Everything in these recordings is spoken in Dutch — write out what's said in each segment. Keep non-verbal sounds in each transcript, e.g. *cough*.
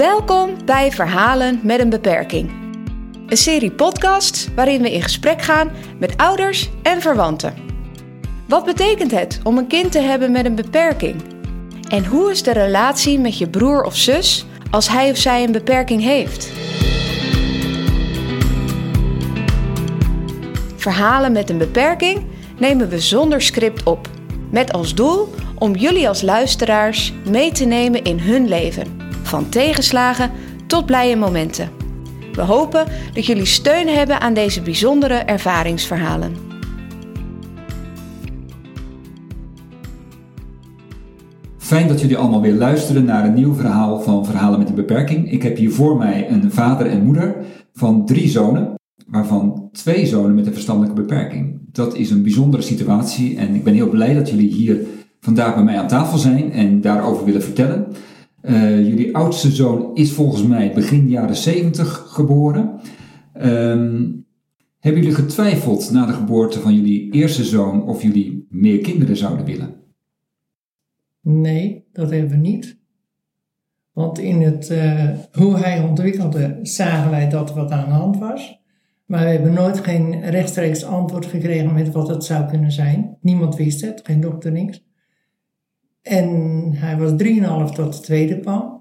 Welkom bij Verhalen met een beperking. Een serie podcasts waarin we in gesprek gaan met ouders en verwanten. Wat betekent het om een kind te hebben met een beperking? En hoe is de relatie met je broer of zus als hij of zij een beperking heeft? Verhalen met een beperking nemen we zonder script op, met als doel om jullie als luisteraars mee te nemen in hun leven, van tegenslagen tot blije momenten. We hopen dat jullie steun hebben aan deze bijzondere ervaringsverhalen. Fijn dat jullie allemaal weer luisteren naar een nieuw verhaal van Verhalen met een Beperking. Ik heb hier voor mij een vader en moeder van drie zonen, waarvan twee zonen met een verstandelijke beperking. Dat is een bijzondere situatie en ik ben heel blij dat jullie hier vandaag bij mij aan tafel zijn en daarover willen vertellen. Uh, jullie oudste zoon is volgens mij begin jaren 70 geboren. Um, hebben jullie getwijfeld na de geboorte van jullie eerste zoon of jullie meer kinderen zouden willen? Nee, dat hebben we niet. Want in het, uh, hoe hij ontwikkelde zagen wij dat wat aan de hand was. Maar we hebben nooit geen rechtstreeks antwoord gekregen met wat het zou kunnen zijn. Niemand wist het, geen dokter, niks. En hij was 3,5 tot de tweede kwam.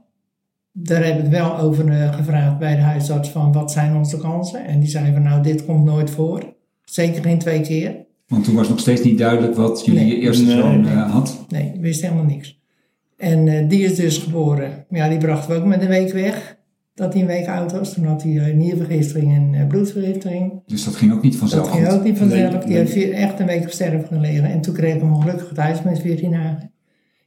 Daar heb ik wel over uh, gevraagd bij de huisarts van wat zijn onze kansen. En die zei van nou dit komt nooit voor. Zeker geen twee keer. Want toen was nog steeds niet duidelijk wat jullie Nee. eerste Nee, zoon nee. eh, had. Nee, ik wist helemaal niks. En eh, die is dus geboren. Ja, die brachten we ook met een week weg. Dat hij een week oud was. Toen had hij eh, niervergiftiging en eh, bloedvergiftiging. Dus dat ging ook niet vanzelf. Dat ging ook niet vanzelf. Nee, die nee. heeft vier- echt een week op sterven gelegen. En toen kreeg ik hem gelukkig thuis met 14 dagen.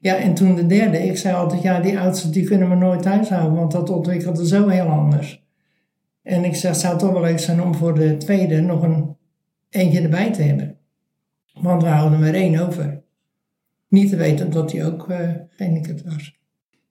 Ja, en toen de derde. Ik zei altijd, ja, die oudste die kunnen we nooit thuis houden. Want dat ontwikkelde zo heel anders. En ik zeg, het zou toch wel leuk zijn om voor de tweede nog een eentje erbij te hebben. Want we houden er maar één over. Niet te weten dat hij ook eh gehandicapt was.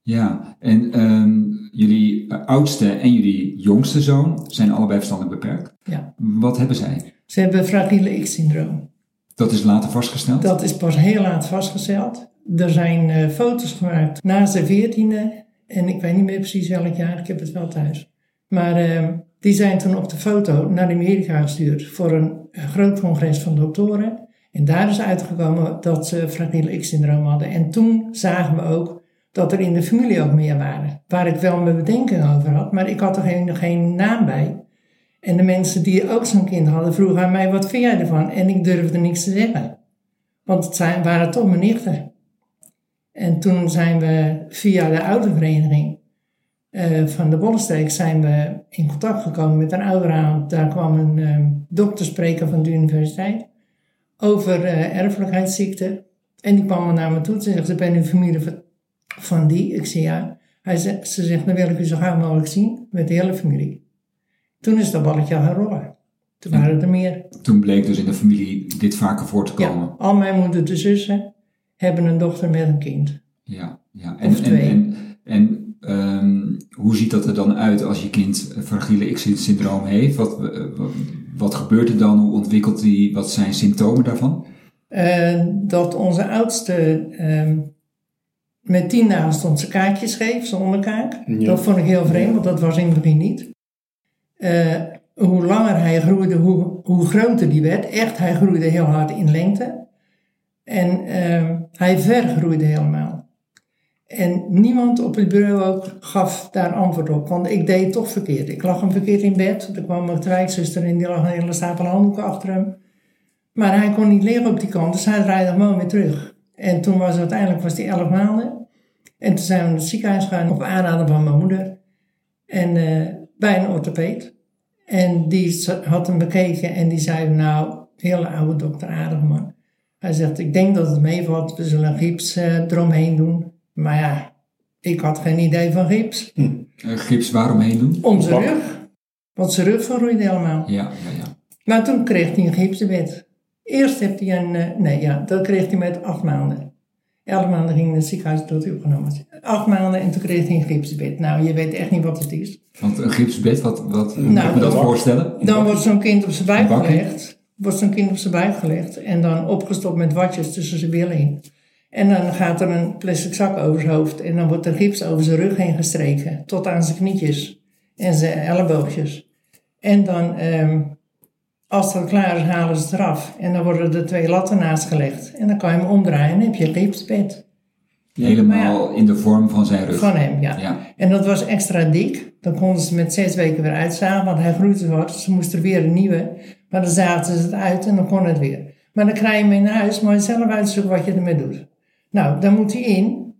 Ja, en ehm, jullie eh, oudste en jullie jongste zoon zijn allebei verstandelijk beperkt. Ja. Wat hebben zij? Ze hebben fragiele X-syndroom. Dat is later vastgesteld. Dat is pas heel laat vastgesteld. Er zijn eh, foto's gemaakt na zijn veertiende. En ik weet niet meer precies welk jaar, ik heb het wel thuis. Maar eh, die zijn toen op de foto naar Amerika gestuurd voor een, eh, groot congres van doktoren. En daar is uitgekomen dat ze fragiele X-syndroom hadden. En toen zagen we ook dat er in de familie ook meer waren. Waar ik wel mijn bedenking over had, maar ik had er geen, geen naam bij. En de mensen die ook zo'n kind hadden vroegen aan mij, wat vind jij ervan? En ik durfde niks te zeggen. Want het zijn, waren toch mijn nichten. En toen zijn we via de oudervereniging eh, van de Bollenstreek zijn we in contact gekomen met een ouderraad. Daar kwam een eh, dokter spreken van de universiteit over eh erfelijkheidsziekten. En die kwam naar me toe en zegt, ze ben u familie van, van die? Ik zei ja. Hij zegt, ze zegt, dan wil ik u zo gauw mogelijk zien met de hele familie. Toen is dat balletje gaan rollen. Toen waren er meer. Toen bleek dus in de familie dit vaker voor te komen. Ja, al mijn moeder de zussen hebben een dochter met een kind. Ja, ja. Of En, twee. en, en, en ehm, hoe ziet dat er dan uit als je kind fragiele X-syndroom heeft? Wat, eh, wat, wat gebeurt er dan? Hoe ontwikkelt die? Wat zijn symptomen daarvan? Eh, dat onze oudste ehm, met tien dagen stond zijn kaartje scheef, zijn onderkaak. Ja. Dat vond ik heel vreemd, want dat was in het begin niet. Eh, hoe langer hij groeide, hoe, hoe groter die werd. Echt, hij groeide heel hard in lengte. En ehm, hij vergroeide helemaal. En niemand op het bureau ook gaf daar antwoord op, want ik deed het toch verkeerd. Ik lag hem verkeerd in bed. Er kwam de wijkzuster en die lag een hele stapel handdoeken achter hem. Maar hij kon niet liggen op die kant, dus hij draaide gewoon weer terug. En toen was het uiteindelijk was hij 11 maanden. En toen zijn we naar het ziekenhuis gegaan op aanraden van mijn moeder. En eh, bij een orthopeed. En die had hem bekeken en die zei, nou, hele oude dokter, aardig man. Hij zegt, ik denk dat het meevalt, we zullen een gips eh, eromheen doen. Maar ja, ik had geen idee van gips. Eh, gips waaromheen doen? Om zijn rug. Want zijn rug vergroeide helemaal. Ja, ja, ja. Maar toen kreeg hij een gipsbed. Eerst heeft hij een, eh, nee ja, dat kreeg hij met acht maanden. Elf maanden ging hij naar het ziekenhuis tot hij opgenomen was. Acht maanden en toen kreeg hij een gipsbed. Nou, je weet echt niet wat het is. Want een gipsbed, wat, wat hoe moet Nou, ik me dat voorstellen? Dan wordt zo'n kind op zijn buik gelegd. Wordt zo'n kind op zijn buik gelegd. En dan opgestopt met watjes tussen zijn billen in. En dan gaat er een plastic zak over zijn hoofd. En dan wordt er gips over zijn rug heen gestreken. Tot aan zijn knietjes en zijn elleboogjes. En dan, ehm, als dat klaar is, halen ze het eraf. En dan worden er twee latten naast gelegd. En dan kan je hem omdraaien en heb je een gipsbed. Helemaal in de vorm van zijn rug. Van hem, ja. Ja. En dat was extra dik. Dan konden ze met zes weken weer uitzagen, want hij groeide wat. Ze moesten er weer een nieuwe. Maar dan zaten ze het uit en dan kon het weer. Maar dan krijg je hem in huis, maar je zelf uitzoeken wat je ermee doet. Nou, dan moet hij in.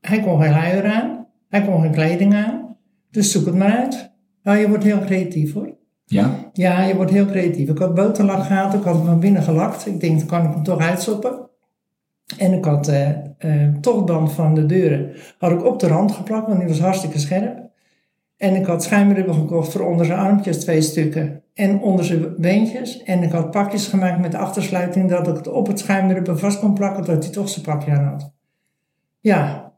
Hij kon geen luier aan. Hij kon geen kleding aan. Dus zoek het maar uit. Nou, je wordt heel creatief hoor. Ja? Ja, je wordt heel creatief. Ik had boterlak gehaald, ik had hem van binnen gelakt. Ik denk, dan kan ik hem toch uitsoppen. En ik had eh eh, tochtband van de deuren had ik op de rand geplakt, want die was hartstikke scherp. En ik had schuimribben gekocht voor onder zijn armpjes, twee stukken. En onder zijn beentjes. En ik had pakjes gemaakt met achtersluiting, dat ik het op het schuimribben vast kon plakken, dat hij toch zijn pakje aan had. Ja,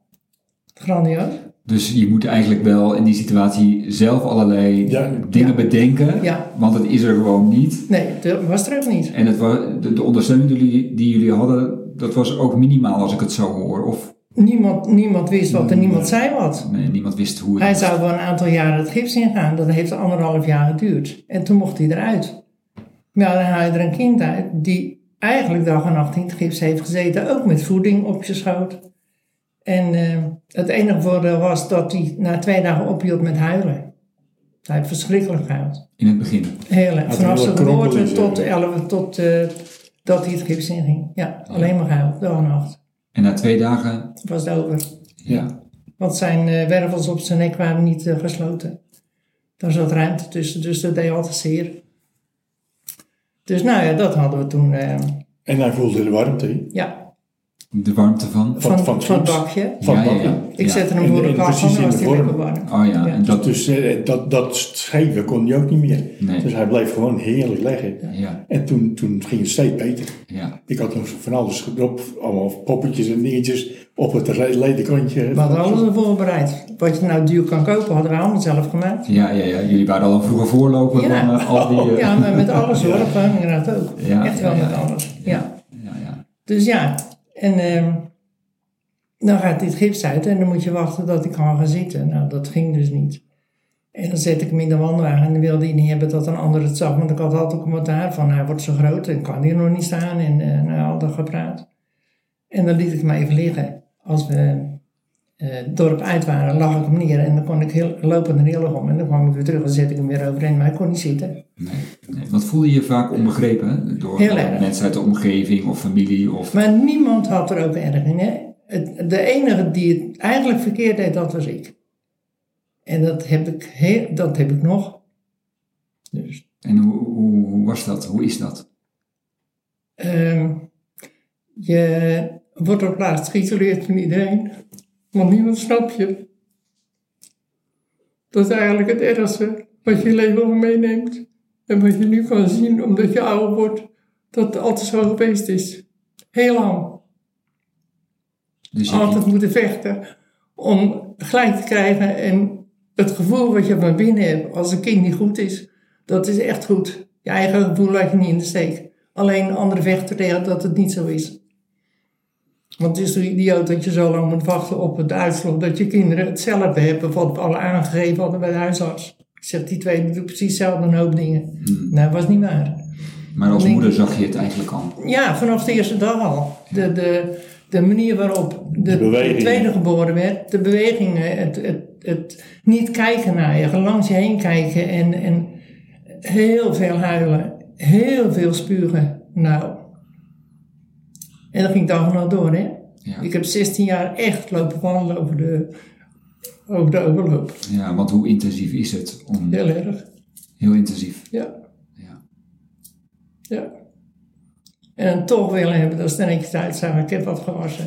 grandioos. Dus je moet eigenlijk wel in die situatie zelf allerlei Ja. dingen Ja. bedenken. Ja. Want het is er gewoon niet. Nee, dat was er ook niet. En het wa- de, de ondersteuning die jullie, die jullie hadden, dat was ook minimaal als ik het zo hoor. Of Niemand, niemand wist wat en niemand zei wat. nee, niemand wist hoe het Hij was. zou wel een aantal jaren het gips ingaan. Dat heeft anderhalf jaar geduurd. En toen mocht hij eruit. Ja, dan haal je er een kind uit die eigenlijk dag en nacht in het gips heeft gezeten. Ook met voeding op je schoot. En eh, het enige voordeel was dat hij na twee dagen ophield met huilen. Hij heeft verschrikkelijk gehuild. In het begin. Heel erg. Had Vanaf hij zijn geboorte kronkels, tot, ja. 11, tot eh, dat hij het gips inging. Ja, alleen maar gehuild. Dag en nacht. En na twee dagen, Was het over. ja. Want zijn eh, wervels op zijn nek waren niet eh, gesloten. Daar zat ruimte tussen, dus dat deed altijd zeer. Dus nou ja, dat hadden we toen, eh, En hij voelde de warmte. hè? ja, de warmte van. Van- van, van van, het bakje. Van ja, het ja, bakje. ja. Ik Ja. zette hem voor kachel precies en in was de hij vorm. lekker warm. Oh ja, Ja. en dat. Dus eh, dat, dat scheven kon hij ook niet meer. Nee. Dus hij bleef gewoon heerlijk leggen. Ja, En toen, toen ging het steeds beter. ja. Ik had nog van alles gedropt, allemaal poppetjes en dingetjes op het ledekantje. We hadden alles al voorbereid. Wat je nou duur kan kopen, hadden we allemaal zelf gemaakt. Ja, ja, ja. Jullie waren al een vroege voorloper Ja. van eh, al die... eh, *laughs* Ja, maar met alles hoor, *laughs* dat inderdaad ook. Ja, Echt wel ja, ja. met alles, ja. ja, ja. Dus ja, en ehm, dan gaat dit gips uit en dan moet je wachten dat ik kan gaan zitten. Nou, dat ging dus niet. En dan zet ik hem in de wandwagen en dan wilde hij niet hebben dat een ander het zag. Want ik had altijd commentaar van, hij wordt zo groot en kan hier nog niet staan. En eh nou, al dat gepraat. En dan liet ik hem even liggen. Als we het dorp uit waren, lag ik hem neer en dan kon ik heel, lopen er heel erg om. En dan kwam ik weer terug en zet ik hem weer overheen, maar hij kon niet zitten. Nee, nee. Want voelde je vaak onbegrepen door mensen uit de omgeving of familie? Of... Maar niemand had er ook erg in. Hè? Het, de enige die het eigenlijk verkeerd deed, dat was ik. En dat heb ik, heel, dat heb ik nog. Dus, En hoe, hoe, hoe was dat? Hoe is dat? ehm, je wordt op plaats geïsoleerd van iedereen. Want niemand snapt je. Dat is eigenlijk het ergste wat je leven meeneemt. En wat je nu kan zien, omdat je ouder wordt, dat het altijd zo geweest is. Heel lang. Dus je, altijd moeten vechten om gelijk te krijgen. En het gevoel wat je van binnen hebt als een kind niet goed is, dat is echt goed. Je eigen gevoel laat je niet in de steek. Alleen anderen vechten tegen dat het niet zo is. Want het is toch idioot dat je zo lang moet wachten op het uitslag dat je kinderen hetzelfde hebben wat we alle aangegeven hadden bij de huisarts. Ik zeg, die twee doen precies hetzelfde een hoop dingen. Nou, dat was niet waar. maar als moeder zag je het eigenlijk al. Ja, vanaf de eerste dag al. De, de, de manier waarop de, tweede geboren werd, de bewegingen, het, het, het niet kijken naar je, langs je heen kijken en, en heel veel huilen, heel veel spugen. Nou, en dat ging dag en nacht door, hè. Ja. Ik heb 16 jaar echt lopen wandelen over de, over de overloop. ja, want hoe intensief is het? Om, Heel erg, Heel intensief. ja. Ja. Ja. En dan toch willen hebben dat ze er netjes uitzagen. Ik heb wat gewassen.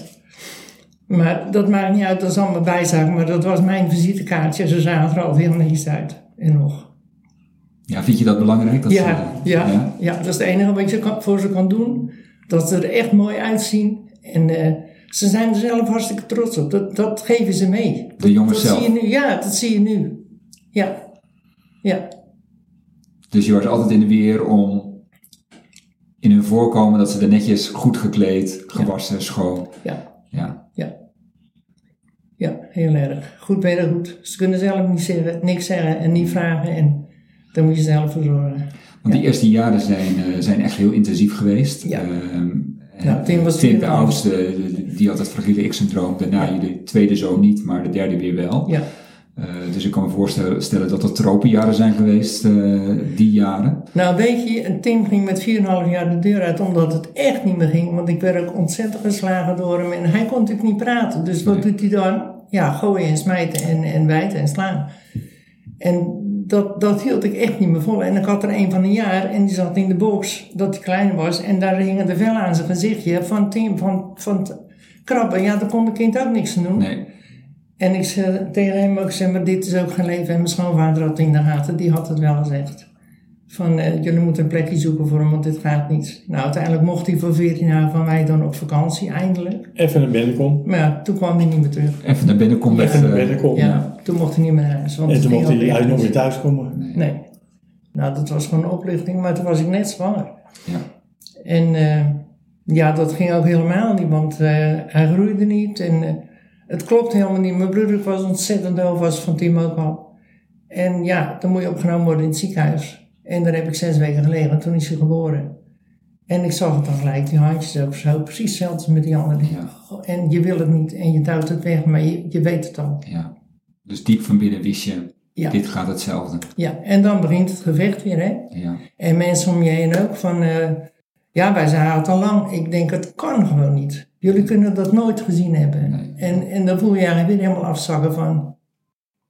Maar dat maakt niet uit, dat is allemaal bijzaak. Maar dat was mijn visitekaartje. Ze zagen er al heel netjes uit. En nog. ja, vind je dat belangrijk? Dat Ja, ze- ja, ja, dat is het enige wat je kan- voor ze kan doen. Dat ze er echt mooi uitzien. En eh, ze zijn er zelf hartstikke trots op. Dat, dat geven ze mee. De jongens dat zelf. Zie je nu. Ja, dat zie je nu. Ja. Ja. Dus je was altijd in de weer om in hun voorkomen dat ze er netjes goed gekleed, gewassen, schoon. Ja. Ja. Ja, heel erg. Goed je goed. Ze kunnen zelf niet zeggen, niks zeggen en niet vragen. En daar moet je zelf voor zorgen. Want die eerste jaren zijn, eh, zijn echt heel intensief geweest. Ja. Ehm, Ja, Tim was Tim, de oudste, die had het fragiele X-syndroom. Daarna Ja. je tweede zoon niet, maar de derde weer wel. Ja. Eh, dus ik kan me voorstellen stellen dat er tropenjaren zijn geweest, eh, die jaren. Nou, weet je, een Tim ging met 4,5 jaar de deur uit omdat het echt niet meer ging. Want ik werd ook ontzettend geslagen door hem en hij kon natuurlijk niet praten. Dus wat Nee. doet hij dan? Ja, gooien en smijten en, en bijten en slaan. En dat, dat hield ik echt niet meer vol. En ik had er een van een jaar en die zat in de box dat hij klein was. En daar hingen de vellen aan zijn gezichtje van van, van het krabben. Ja, daar kon de kind ook niks aan doen. Nee. En ik zei tegen hem ook, zeg maar, dit is ook geen leven. En mijn schoonvader had het in de gaten, die had het wel gezegd. Van, eh, jullie moeten een plekje zoeken voor hem, want dit gaat niet. Nou, uiteindelijk mocht hij voor 14 jaar van mij dan op vakantie, eindelijk. Even naar binnen kom. Maar ja, toen kwam hij niet meer terug. Even naar binnen komt. Even naar binnen kom. Ja, toen mocht hij niet meer naar huis. Want En toen mocht hij uit nog niet. weer thuis komen. Nee. Nou, dat was gewoon een oplichting, maar toen was ik net zwanger. Ja. En eh, ja, dat ging ook helemaal niet, want eh, hij groeide niet en eh, het klopt helemaal niet. Mijn broer was ontzettend doof, was van Tim ook al. En ja, dan moet je opgenomen worden in het ziekenhuis. En daar heb ik zes weken gelegen, toen is hij geboren. En ik zag het dan gelijk, die handjes ook zo, precies hetzelfde als met die andere. Ja. En je wil het niet en je duwt het weg, maar je, je weet het al. ja. Dus diep van binnen wist je, Ja. dit gaat hetzelfde. ja, en dan begint het gevecht weer, hè. Ja. En mensen om je heen ook van, eh, ja, wij zijn het al lang. Ik denk, het kan gewoon niet. Jullie kunnen dat nooit gezien hebben. Nee. En, en dan voel je je eigenlijk weer helemaal afzakken van,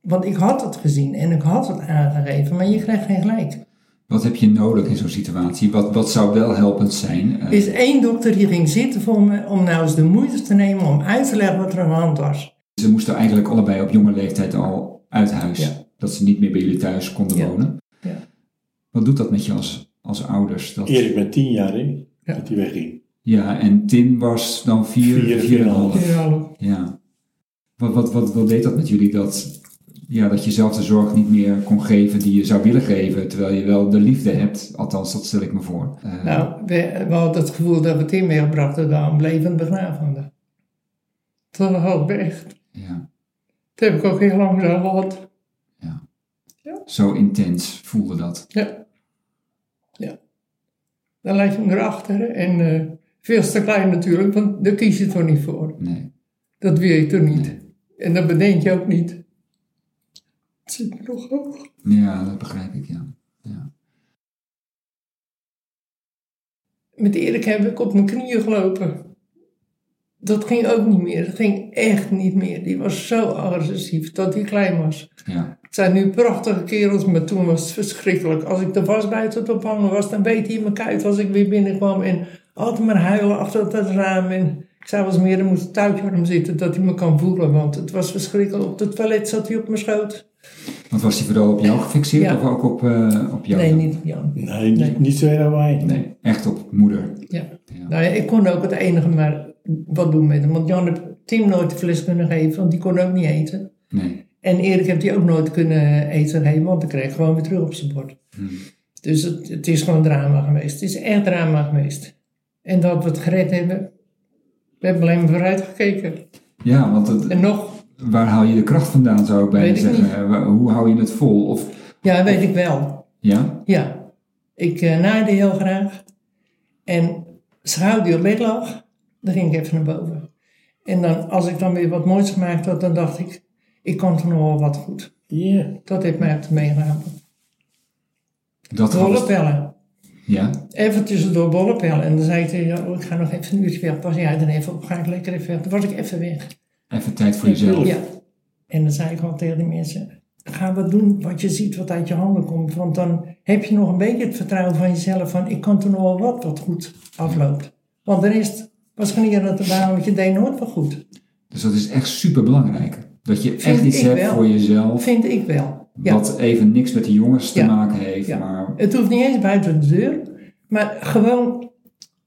want ik had het gezien en ik had het aangegeven, maar je krijgt geen gelijk. Wat heb je nodig in zo'n situatie? Wat, wat zou wel helpend zijn? Eh, Er is één dokter die ging zitten voor me om nou eens de moeite te nemen om uit te leggen wat er aan de hand was. Ze moesten eigenlijk allebei op jonge leeftijd al uit huis. Ja. Dat ze niet meer bij jullie thuis konden Ja. wonen. Ja. Wat doet dat met je als, als ouders? Dat... Erik met tien jaar, hè, Ja. dat hij wegging. Ja, en Tim was dan vier, Vier, vier, en een half. vier Ja, Ja. Wat, wat, wat, wat deed dat met jullie? Dat, ja, dat je zelf de zorg niet meer kon geven die je zou willen geven, terwijl je wel de liefde hebt. Althans, dat stel ik me voor. Eh, Nou, we, we hadden het gevoel dat we Tim meegebracht hadden, levend begraven. Dat had ik echt. ja, Dat heb ik ook heel lang zo gehad. zo intens voelde dat. Ja. Ja. Dan leg je hem erachter en eh, veel te klein natuurlijk, want daar kies je toch niet voor. Nee. Dat wil je toch niet. Nee. En dat bedenk je ook niet. Het zit nog hoog. Ja, dat begrijp ik, ja. ja. Met Erik heb ik op mijn knieën gelopen. Dat ging ook niet meer. Dat ging echt niet meer. Die was zo agressief dat hij klein was. ja. Het zijn nu prachtige kerels, maar toen was het verschrikkelijk. Als ik de was buiten ophangen was, dan beet hij in mijn kuit als ik weer binnenkwam. En altijd maar huilen achter dat raam. En ik zou wel eens meer, er voor hem zitten, dat hij me kan voelen. Want het was verschrikkelijk. Op het toilet zat hij op mijn schoot. Want was hij vooral op jou gefixeerd Ja. of ook op, eh, op jou? Nee, niet op Jan. Nee, niet, Nee. niet zo heel wij. Nee, echt op moeder. Ja. Ja. Nou ja, ik kon ook het enige maar wat doen met hem. Want Jan heeft Tim nooit de fles kunnen geven, want die kon ook niet eten. Nee. En Erik heeft hij ook nooit kunnen eten geven, want hij kreeg gewoon weer terug op zijn bord. Hmm. Dus het, het is gewoon drama geweest. Het is echt drama geweest. En dat we het gered hebben, we hebben alleen maar vooruit gekeken. Ja, want het, En nog, waar haal je de kracht vandaan, zou ik bijna zeggen. Hoe hou je het vol? Of, ja, weet ik wel. ja? Ja, ik eh, naaide heel graag. En schouw die op bed lag, dan ging ik even naar boven. En dan, als ik dan weer wat moois gemaakt had, dan dacht ik, ik kan toch nog wel wat goed. Ja. Dat heeft mij altijd meegeholpen. Dat Bollepellen. Ja? Even tussendoor bollepellen. En dan zei ik tegen jou, oh, ik ga nog even een uurtje weg. Pas jij dan even op, ga ik lekker even weg. Dan was ik even weg. Even tijd voor jezelf. Ja. En dan zei ik al tegen die mensen, ga wat doen wat je ziet wat uit je handen komt. Want dan heb je nog een beetje het vertrouwen van jezelf van, ik kan toch nog wel wat wat goed afloopt. Want de rest was hier aan te baan, want je deed nooit wel goed. Dus dat is echt super belangrijk. Dat je Vind echt iets hebt wel. voor jezelf. Vind ik wel. Ja. Wat even niks met de jongens te Ja. maken heeft. Ja. Maar Het hoeft niet eens buiten de deur, maar gewoon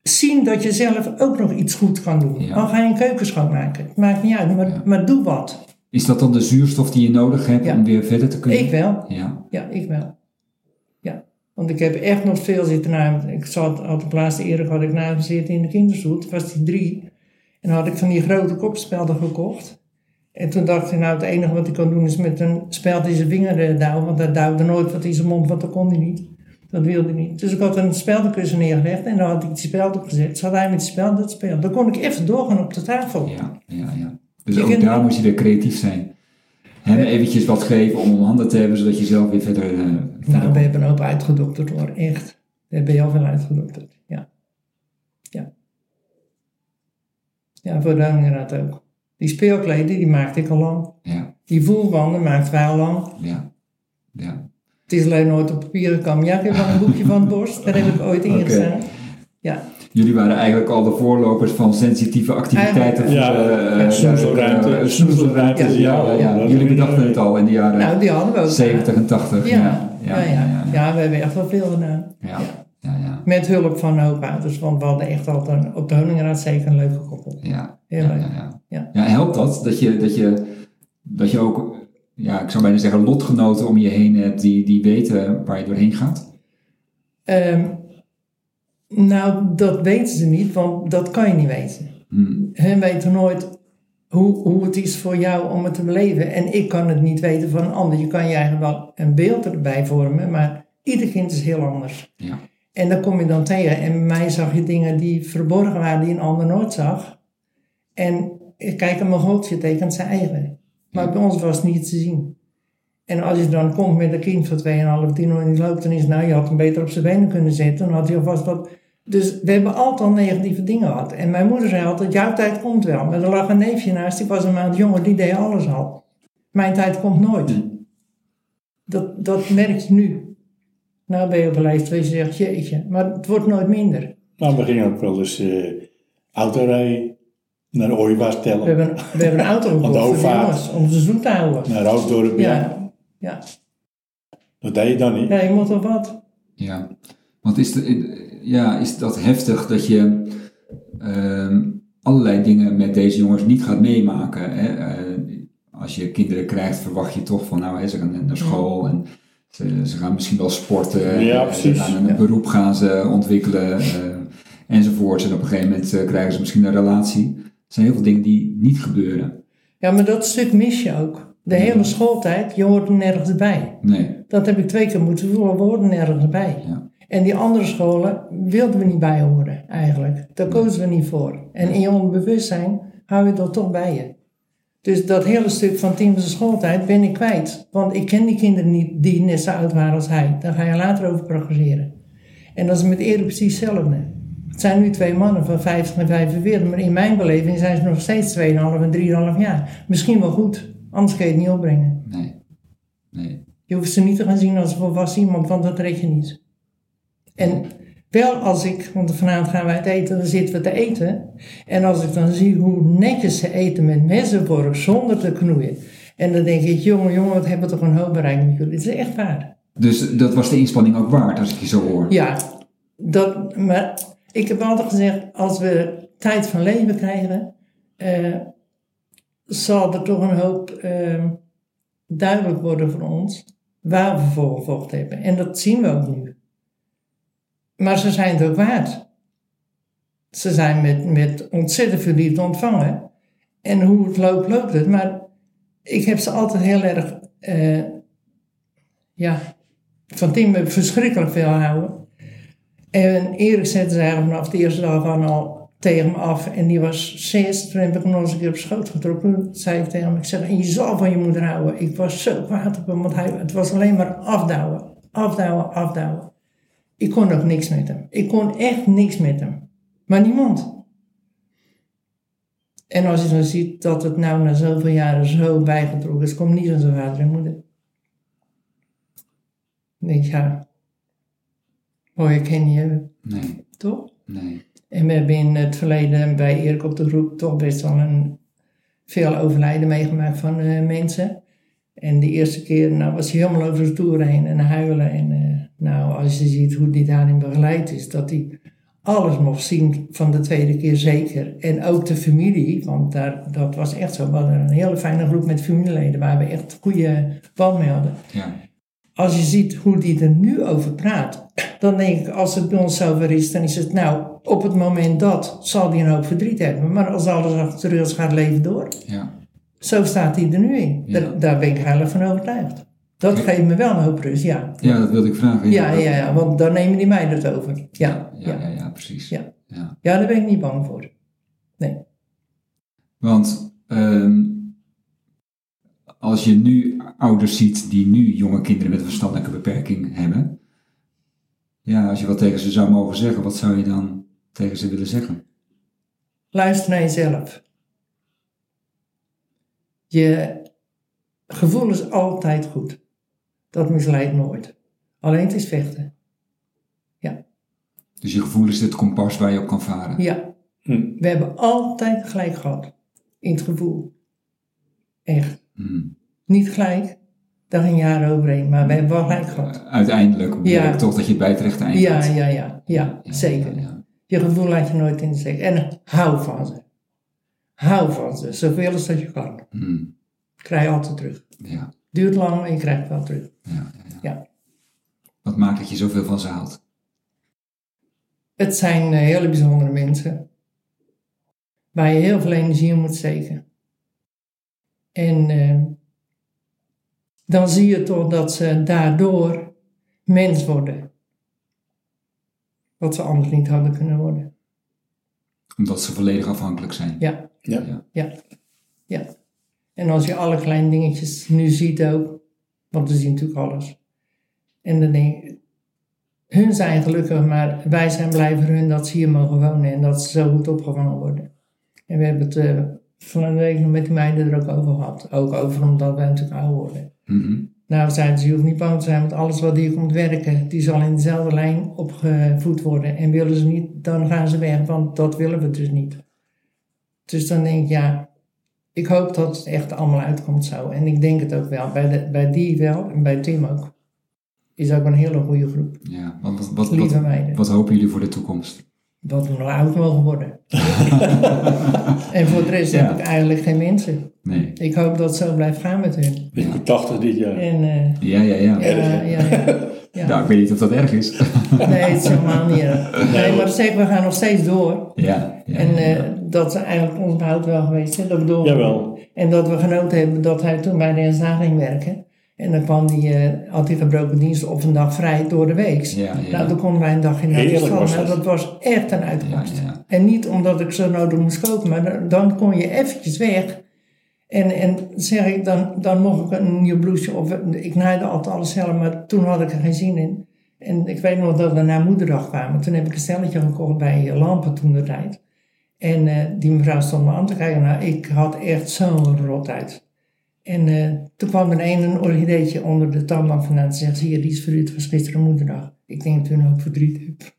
zien dat je zelf ook nog iets goed kan doen. Ja. Al ga je een keuken schoonmaken, het maakt niet uit, maar, Ja. maar doe wat. is dat dan de zuurstof die je nodig hebt Ja. om weer verder te kunnen? Ik wel. Ja. Ja, ik wel. Ja, want ik heb echt nog veel zitten na. Ik zat, had op laatste Erik had ik na hem zitten in de kinderstoel. Toen was hij drie. En dan had ik van die grote kopspelden gekocht. En toen dacht ik, nou het enige wat ik kan doen is met een speld in zijn vinger eh, douwen. Want dat duwde nooit wat in zijn mond, want dat kon hij niet. Dat wilde hij niet. Dus ik had een speldenkussen neergelegd en dan had ik die speld opgezet. Zat hij met die speld dat spelen. Dan kon ik even doorgaan op de tafel. Ja, ja, ja. Dus Je ook kunt- daar moet je weer creatief zijn. Hem Ja. eventjes wat geven om om handen te hebben, zodat je zelf weer verder... verder Nou, we hebben ook uitgedokterd hoor, echt. We hebben heel veel uitgedokterd, ja. Ja. Ja, voor de Honingraad ook. Die speelkleden, die maakte ik al lang. Ja, Die voelbanden maakten wij al lang. ja, ja. Het is alleen nooit op papier gekomen. Ja, ik heb wel een boekje van het borst. Daar heb ik ooit in gestaan. Ja, Jullie waren eigenlijk al de voorlopers van sensitieve activiteiten. Voor, ja. eh, Ja, eh, snoezelruimte, eh, snoezelruimte, ja, ja, ja, ja. dat Jullie bedachten het al in de jaren nou die hadden we ook. 70 en 80. Ja, ja, ja, ja. Ja, we hebben echt wel veel gedaan. ja, Ja. ja, ja. Met hulp van hoop ouders. Want we hadden echt altijd een- op de Honingraad zeker een leuke koppel. Ja, Heel ja, leuk. ja, ja. Ja. Ja, helpt dat? Dat je, dat je, dat je ook, ja, ik zou bijna zeggen, lotgenoten om je heen hebt die, die weten waar je doorheen gaat? Ehm, nou, dat weten ze niet, want dat kan je niet weten. Hmm. Hen weten nooit hoe, hoe het is voor jou om het te beleven. En ik kan het niet weten van een ander. Je kan je eigenlijk wel een beeld erbij vormen, maar ieder kind is heel anders. Ja. En daar kom je dan tegen. En bij mij zag je dingen die verborgen waren, die een ander nooit zag. En ik kijk, een mogoltje tekent zijn eigen. Maar bij ons was het niet te zien. En als je dan komt met een kind van 2,5, die nog niet loopt, dan is nou, je had hem beter op zijn benen kunnen zetten. Dan had hij alvast wat... Dus we hebben altijd al negatieve dingen gehad. En mijn moeder zei altijd, jouw tijd komt wel. Maar er lag een neefje naast, die was een maand jonger, die deed alles al. Mijn tijd komt nooit. Dat, dat merk je nu. Nou ben je op een leeftijd je zegt, jeetje, maar het wordt nooit minder. Maar we gingen ook wel eens eh autorijden, naar Ooiwaar We tellen, hebben, we hebben een auto *laughs* de gekocht voor de jongens, om ze zoet te houden. naar Roosdorp. Ja. Ja, ja. Dat deed je dan niet. ja, je moet wel wat. Ja, want is, de, ja, is dat heftig dat je ehm, allerlei dingen met deze jongens niet gaat meemaken? Hè? Eh, als je kinderen krijgt, verwacht je toch van, nou, hè, ze gaan net naar school en ze, ze gaan misschien wel sporten. Ja, eh, precies. Ze gaan een Ja. beroep gaan ze ontwikkelen eh, enzovoorts. En op een gegeven moment krijgen ze misschien een relatie. Er zijn heel veel dingen die niet gebeuren. Ja, maar dat stuk mis je ook. De hele schooltijd, je hoort er nergens bij. Nee, Dat heb ik twee keer moeten voelen, we hoorden nergens bij. ja. En die andere scholen wilden we niet bij horen, eigenlijk. Daar kozen we niet voor. En in je onbewustzijn hou je dat toch bij je. Dus dat hele stuk van Tim's schooltijd ben ik kwijt. Want ik ken die kinderen niet die net zo oud waren als hij. Daar ga je later over progresseren. En dat is met Erik precies hetzelfde. Het zijn nu twee mannen van 50 en 45, maar in mijn beleving zijn ze nog steeds 2,5 en 3,5 jaar. Misschien wel goed, anders kun je het niet opbrengen. Nee, nee. Je hoeft ze niet te gaan zien als volwassen iemand, want dat red je niet. En wel als ik, want vanavond gaan wij het eten, dan zitten we te eten. En als ik dan zie hoe netjes ze eten met messenvork zonder te knoeien. En dan denk ik, jongen, jongen, wat hebben we toch een hoop bereikt met jullie. Het is echt waar. Dus dat was de inspanning ook waard, als ik je zo hoor. Ja, dat, maar ik heb altijd gezegd, als we tijd van leven krijgen, eh, zal er toch een hoop eh, duidelijk worden voor ons waar we voor gevochten hebben. En dat zien we ook nu. Maar ze zijn het ook waard. Ze zijn met, met ontzettend veel liefde ontvangen. En hoe het loopt, loopt het. Maar ik heb ze altijd heel erg, eh, ja, van Tim verschrikkelijk veel houden. En Erik zette ze eigenlijk vanaf de eerste dag al tegen me af. En die was zes. Toen heb ik hem nog eens een keer op schoot getrokken. Zei ik tegen hem, ik zeg, je zal van je moeder houden. Ik was zo kwaad op hem, want hij, het was alleen maar afdouwen. Afdouwen, afdouwen. Ik kon ook niks met hem. Ik kon echt niks met hem. Maar niemand. En als je dan ziet dat het nou na zoveel jaren zo bijgetrokken is, komt niet aan zijn vader en moeder. Dan denk ja, mooie ken je Nee, toch? nee. En we hebben in het verleden bij Erik op de groep toch best wel een, veel overlijden meegemaakt van eh, mensen. En de eerste keer nou, was hij helemaal over de toer heen en huilen. En eh, nou, als je ziet hoe die daarin begeleid is, dat hij alles mocht zien van de tweede keer zeker. En ook de familie, want daar, dat was echt zo. We hadden een hele fijne groep met familieleden waar we echt goede band mee hadden. Ja, Als je ziet hoe die er nu over praat, dan denk ik, als het bij ons zover is, dan is het nou, op het moment dat zal hij een hoop verdriet hebben. Maar als alles achter is, gaat leven door. Ja. Zo staat hij er nu in. Ja. Daar, daar ben ik heilig van overtuigd. Dat geeft me wel een hoop rust, ja. ja, dat wilde ik vragen. Ja, ja, ja, want dan nemen die mij het over. Ja, Ja, ja, ja. precies. Ja. Ja. Ja, daar ben ik niet bang voor. Nee. Want ehm, als je nu ouders ziet die nu jonge kinderen met een verstandelijke beperking hebben, ja, als je wat tegen ze zou mogen zeggen, wat zou je dan tegen ze willen zeggen? Luister naar jezelf. Je gevoel is altijd goed. Dat misleidt nooit. Alleen het is vechten. Dus je gevoel is het kompas waar je op kan varen. Ja, Hm. we hebben altijd gelijk gehad. In het gevoel. Echt. Hmm. Niet gelijk. Daar ging jaren overheen. Maar we hebben wel gelijk gehad. Uiteindelijk Ja. toch dat je bij het rechte eind Ja, ja, ja. Ja, Ja, zeker. ja. Je gevoel laat je nooit in de steek. En hou van ze. Hou van ze. Zoveel als dat je kan. Hmm. Krijg je altijd terug. Ja, Duurt lang, maar je krijgt wel terug. ja, ja, ja. Ja. Wat maakt dat je zoveel van ze houdt? Het zijn eh, hele bijzondere mensen. Waar je heel veel energie in moet steken. En eh, dan zie je toch dat ze daardoor mens worden. Wat ze anders niet hadden kunnen worden. Omdat ze volledig afhankelijk zijn. Ja, Ja. Ja. ja, ja. En als je alle kleine dingetjes nu ziet ook, want we zien natuurlijk alles. En dan denk ik, hun zijn gelukkig, maar wij zijn blij voor hun dat ze hier mogen wonen en dat ze zo goed opgevangen worden. En we hebben het eh, van een week nog met die meiden er ook over gehad. Ook over omdat wij natuurlijk oud worden. Mhm. Nou, zeiden ze, je hoeft niet bang te zijn, want alles wat hier komt werken, die zal in dezelfde lijn opgevoed worden. En willen ze niet, dan gaan ze weg, want dat willen we dus niet. Dus dan denk ik, ja, ik hoop dat het echt allemaal uitkomt zo. En ik denk het ook wel, bij, de, bij die wel en bij Tim ook. Is ook een hele goede groep. Ja, want wat, wat, wat hopen jullie voor de toekomst? Dat we nog oud mogen worden. *laughs* en voor de rest Ja. heb ik eigenlijk geen mensen. Nee. Ik hoop dat het zo blijft gaan met hun. Ik ben 80 dit jaar. En eh, Ja, ja, ja. ja, ja, ja. *laughs* ja. Nou, ik weet niet of dat erg is. Nee, het is helemaal niet erg. *laughs* Nee, maar zeg, we gaan nog steeds door. ja, ja, En eh, ja. dat is eigenlijk ons behoud wel geweest. Hè? Dat bedoel ik. Jawel. En dat we genoten hebben dat hij toen bij de NSA ging werken. En dan kwam die, eh, had hij gebroken dienst op een dag vrij door de week. Ja, ja. Nou, dan konden wij een dag in de was Nou, dat. was echt een uitkomst. Ja. En niet omdat ik zo nodig moest kopen, maar dan, kon je eventjes weg. En, en zeg ik, dan, dan mocht ik een nieuw blouseje of ik naaide altijd alles zelf, maar toen had ik er geen zin in. En ik weet nog dat we naar moederdag kwamen. Toen heb ik een stelletje gekocht bij Lampen toen de tijd. En eh, die mevrouw stond me aan te kijken. Nou, ik had echt zo'n rot uit. En eh, toen kwam er een een orchideetje onder de tandbank vandaan. en zegt, zie je, die is voor u, het was gisteren moederdag. Ik denk dat u ook verdriet hebt.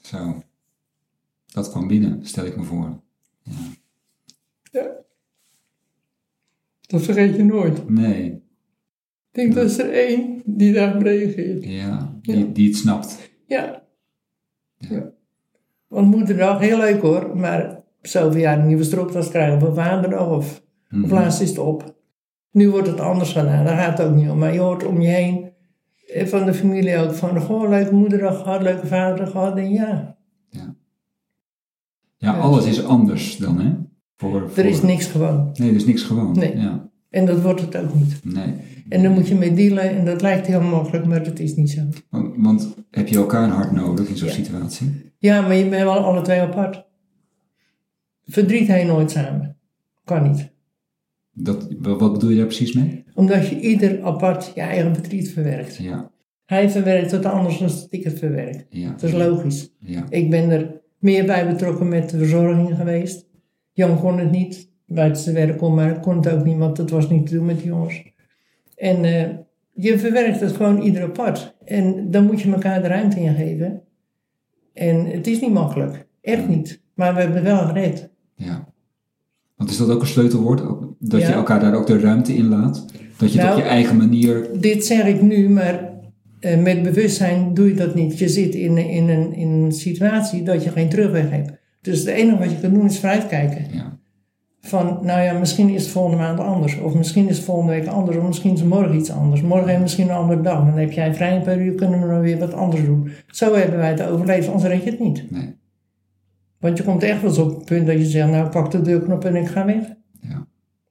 Zo. Dat kwam binnen, stel ik me voor. Dat vergeet je nooit. Nee. Ik denk dat is er één die daarop reageert. Ja, die, Ja. die het snapt. Ja. ja. Want moederdag, heel leuk hoor. Maar zoveel jaar een nieuwe stropdas krijgen voor vaderdag of, Mhm. of laatst is het op. Nu wordt het anders gedaan, daar gaat het ook niet om. Maar je hoort om je heen, eh, van de familie ook, van goh, leuke moederdag gehad, leuke vaderdag gehad. En ja, Ja, alles is anders dan, hè? Voor, er is niks gewoon. Nee, er is niks gewoon. Nee. Ja, En dat wordt het ook niet. nee. En daar moet je mee dealen en dat lijkt heel makkelijk, maar dat is niet zo. Want, want heb je elkaar hard nodig in zo'n Ja. situatie? Ja, maar je bent wel alle twee apart. Verdriet hij nooit samen. Kan niet. Dat, wat bedoel je daar precies mee? Omdat je ieder apart je eigen verdriet verwerkt. Ja, Hij verwerkt het anders dan dat ik het verwerk. ja. Dat is logisch. Ja, Ik ben er meer bij betrokken met de verzorging geweest. Jan kon het niet, buiten zijn werk om, maar kon het ook niet, want het was niet te doen met die jongens. En eh, je verwerkt het gewoon ieder apart. En dan moet je elkaar de ruimte in geven. En het is niet makkelijk. Echt niet. Maar we hebben wel gered. ja. Want is dat ook een sleutelwoord? Dat je elkaar daar ook de ruimte in laat? Dat je het Nou, op je eigen manier... Dit zeg ik nu, maar eh, met bewustzijn doe je dat niet. Je zit in, in, een, in een situatie dat je geen terugweg hebt. Dus het enige wat je kan doen is vooruitkijken. Ja, Van, nou ja, misschien is het volgende maand anders. Of misschien is het volgende week anders. Of misschien is het morgen iets anders. Morgen heb je misschien een andere dag. Dan heb jij vrij een paar uur, kunnen we dan weer wat anders doen. Zo hebben wij het overleefd, anders red je het niet. nee. Want je komt echt wel eens op het punt dat je zegt, nou pak de deurknop en ik ga weg.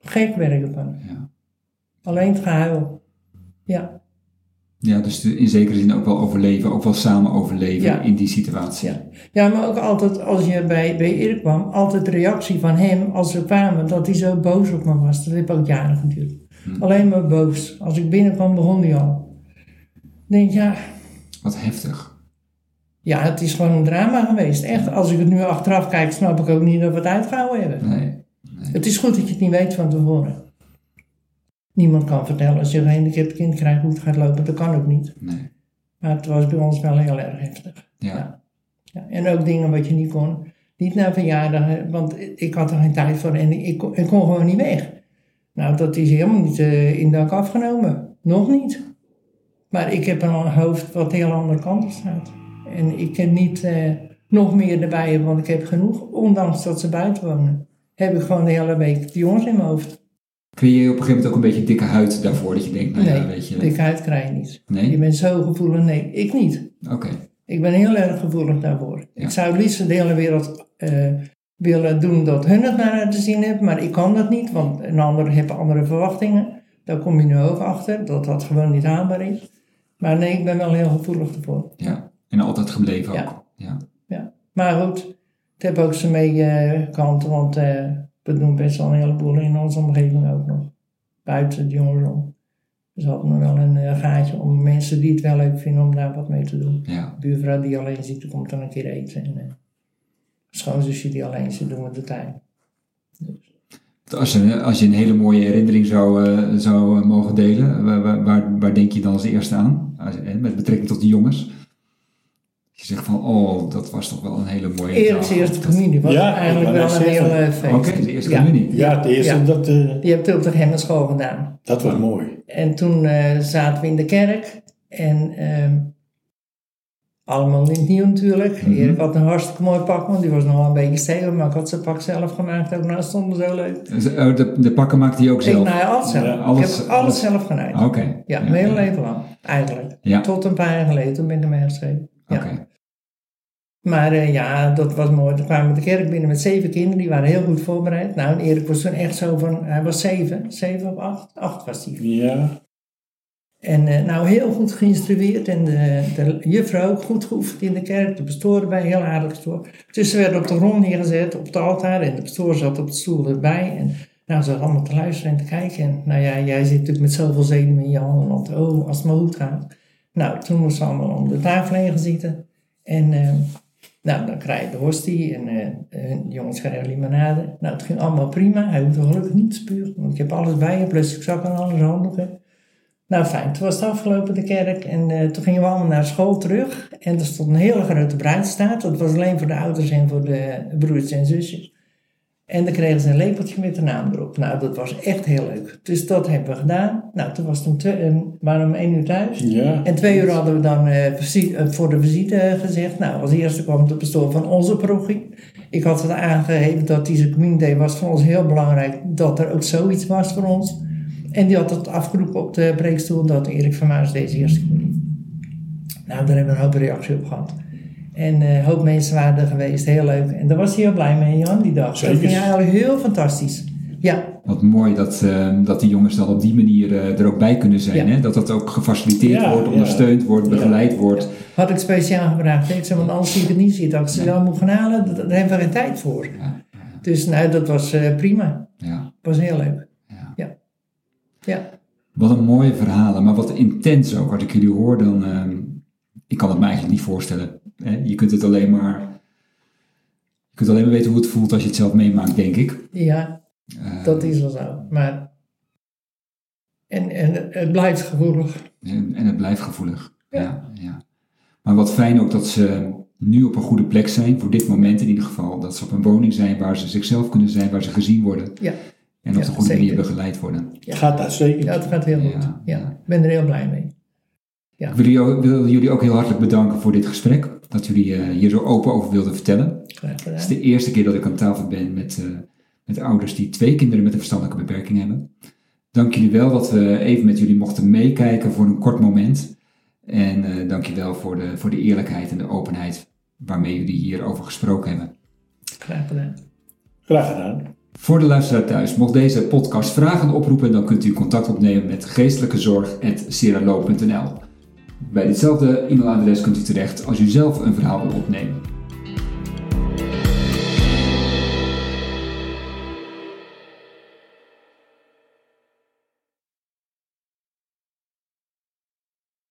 Gek werken van. Ja. Alleen het gehuil. Ja, Ja, dus in zekere zin ook wel overleven, ook wel samen overleven Ja. in die situatie. ja. ja, maar ook altijd als je bij, bij Erik kwam, altijd de reactie van hem als we kwamen, dat hij zo boos op me was. Dat heeft ook jaren geduurd. Hm. Alleen maar boos. Als ik binnenkwam begon hij al. Ik denk, ja, Wat heftig. ja, het is gewoon een drama geweest. Echt, als ik het nu achteraf kijk, snap ik ook niet dat we het uitgehouden hebben. Nee. Het is goed dat je het niet weet van tevoren. Niemand kan vertellen als je een gehandicapt kind krijgt hoe het gaat lopen. Dat kan ook niet. Nee. Maar het was bij ons wel heel erg heftig. Ja. Ja. Ja, en ook dingen wat je niet kon. Niet naar verjaardagen, want ik had er geen tijd voor en ik, kon- ik kon gewoon niet weg. Nou, dat is helemaal niet eh, in dank afgenomen. Nog niet. Maar ik heb een hoofd wat heel andere kant op staat. En ik kan niet eh, nog meer erbij want ik heb genoeg. Ondanks dat ze buiten wonen, heb ik gewoon de hele week de jongens in mijn hoofd. Creëer je op een gegeven moment ook een beetje dikke huid daarvoor? Dat je denkt, nou ja, nee, weet je... dikheid krijg je niet. Je Nee? bent zo gevoelig. Nee, ik niet. Oké. Ik ben heel erg gevoelig daarvoor. Ja. Ik zou het liefst de hele wereld eh, willen doen dat hun het naar te zien hebben, maar ik kan dat niet, want een ander heeft andere verwachtingen. Daar kom je nu ook achter, dat dat gewoon niet haalbaar is. Maar nee, ik ben wel heel gevoelig ervoor. Ja. En altijd gebleven Ja. ook. Ja. Ja. Maar goed, het heeft ook zijn mee kanten, want eh, we doen best wel een heleboel in onze omgeving ook nog. Buiten de jongens om. Dus we hadden nog wel een eh, gaatje om mensen die het wel leuk vinden om daar wat mee te doen. Ja. buurvrouw die alleen die komt dan een keer eten. En uh, schoonzusje die alleen zit, doen we de tuin. Als je, als je een hele mooie herinnering zou, eh, zou eh, mogen delen, waar, waar- waar, denk je dan als eerste aan? Als- eh, met betrekking tot de jongens? Je zegt van, oh, dat was toch wel een hele mooie Erik's dag. eerste communie was Ja, eigenlijk ik wel een heel eh, feest. Oké, de eerste ja. communie. Ja, het eerste, Ja. dat, eh, Die heb ik op de Gemmenschool gedaan. dat was mooi. En toen eh, zaten we in de kerk. En ehm, allemaal in het nieuw natuurlijk. Mhm. Erik had een hartstikke mooi pak, want die was nog wel een beetje stevig. Maar ik had zijn pak zelf gemaakt ook. Nou, stond zo leuk. Dus, eh, De, de pakken maakte hij ook Ik, zelf? nou ja, alles zelf. Ja, alles- ik heb alles, alles- zelf gedaan. Oké. Ja, mijn hele leven lang, eigenlijk. Ja. Tot een paar jaar geleden, toen ben ik ermee geschreven. Ja. Oké. Maar eh, ja, dat was mooi. Toen kwamen we de kerk binnen met zeven kinderen, die waren heel goed voorbereid. Nou, en Erik was toen echt zo van, hij was zeven, zeven of acht, acht was hij. Ja, En eh, nou, heel goed geïnstrueerd en de, de juffrouw ook goed geoefend in de kerk. De pastoor erbij, heel aardig pastoor. Dus ze werden op de grond neergezet, op het altaar en de pastoor zat op de stoel erbij. En nou, ze allemaal te luisteren en te kijken. En nou ja, jij zit natuurlijk met zoveel zenuwen in je handen, want oh, als het maar goed gaat. Nou, toen moesten ze allemaal om de tafel heen gaan zitten. En eh, nou, dan krijg je de hostie en de jongens krijgen limonade. Nou, het ging allemaal prima. Hij hoefde gelukkig niet te spuren, want ik heb alles bij je, plastic zak en alles handdoeken. Nou fijn, toen was het afgelopen de kerk en eh, toen gingen we allemaal naar school terug. En er stond een hele grote bruidstaat. Dat was alleen voor de ouders en voor de broers en zusjes. En dan kregen ze een lepeltje met de naam erop. Nou, dat was echt heel leuk. Dus dat hebben we gedaan. Nou, toen was het om twee, eh, waren we om één uur thuis. ja. En twee uur hadden we dan eh, voor de visite gezegd. Nou, als eerste kwam de pastoor van onze parochie. Ik had het aangegeven dat deze community was voor ons heel belangrijk. Dat er ook zoiets was voor ons. En die had het afgeroepen op de preekstoel dat Erik van Maas deze eerste communie. Nou, daar hebben we een hoop reactie op gehad. En eh, een hoop mensen waren er geweest, heel leuk. En daar was hij heel blij mee, Jan, die dag. Zeker. Dat ging eigenlijk heel fantastisch. Ja, Wat mooi dat, eh, dat die jongens dan op die manier eh, er ook bij kunnen zijn. Ja. Hè? Dat dat ook gefaciliteerd Ja, wordt, ja. ondersteund wordt, Ja. begeleid wordt. had ik speciaal gevraagd. Ik zei, want anders zie ik het niet zitten. Als ik ze dan moet gaan halen, dat- daar hebben we geen tijd voor. Ja. Dus nou, dat was eh, prima. Ja. was heel leuk. Ja. Ja. Ja. Wat een mooie verhalen, maar wat intens ook. Als ik jullie hoor, dan. ehm, ik kan het me eigenlijk niet voorstellen. Hè? Je kunt het alleen maar. Je kunt alleen maar weten hoe het voelt als je het zelf meemaakt, denk ik. Ja, Eh, dat is wel zo. Maar. En, en het- blijft gevoelig. En, en het blijft gevoelig. Ja. Ja, Maar wat fijn ook dat ze nu op een goede plek zijn, voor dit moment in ieder geval. Dat ze op een woning zijn waar ze zichzelf kunnen zijn, waar ze gezien worden. Ja. En op Ja, de goede zeker. manier begeleid worden. Ja. Gaat uitstekend. Ja, het gaat heel goed. Ja, Ja, ja. Ik ben er heel blij mee. Ik wil jullie, ook, wil jullie ook heel hartelijk bedanken voor dit gesprek. Dat jullie eh, hier zo open over wilden vertellen. Graag Het is de eerste keer dat ik aan tafel ben met, eh, met ouders die twee kinderen met een verstandelijke beperking hebben. Dank jullie wel dat we even met jullie mochten meekijken voor een kort moment. En eh dank je wel voor de, voor de eerlijkheid en de openheid waarmee jullie hierover gesproken hebben. Graag gedaan. Graag gedaan. Voor de luisteraar thuis, mocht deze podcast vragen oproepen, dan kunt u contact opnemen met geestelijkezorg.seralo.nl. Bij ditzelfde e-mailadres kunt u terecht als u zelf een verhaal wilt opnemen.